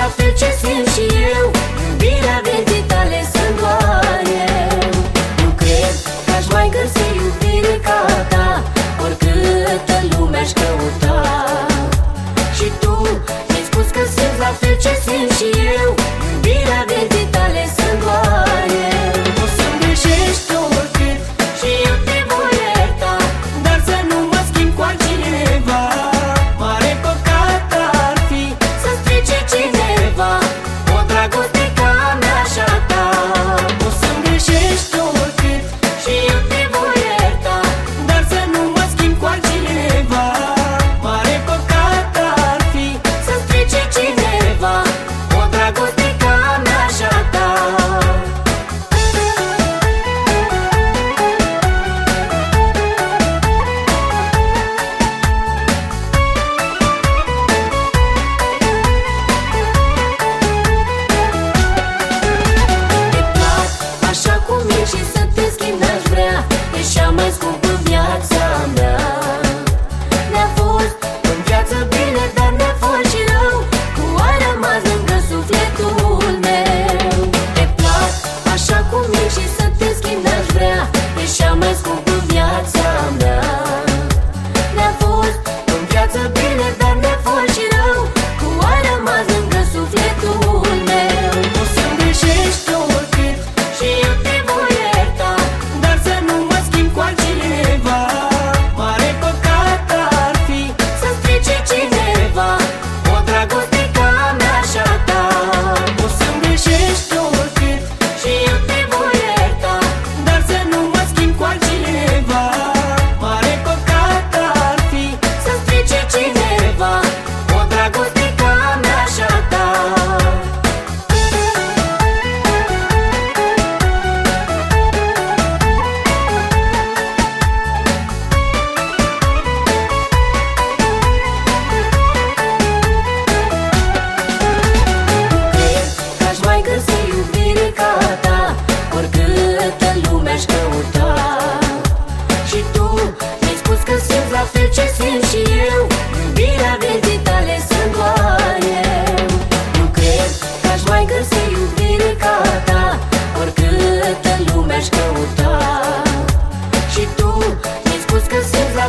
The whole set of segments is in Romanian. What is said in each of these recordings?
la fel ce sunt și eu. Iubirea vieții tale sunt doar eu. Nu cred că aș mai găsi iubire ca ta Oricâtă lume aș căuta. Și tu mi-ai spus că sunt la fel ce sunt și eu.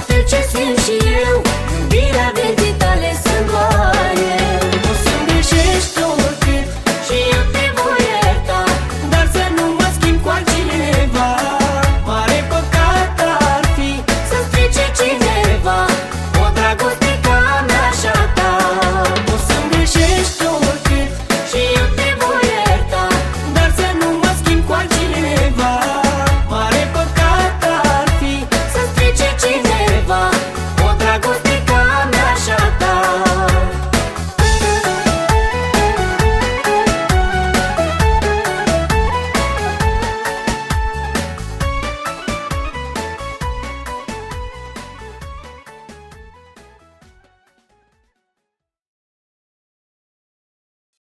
feitiço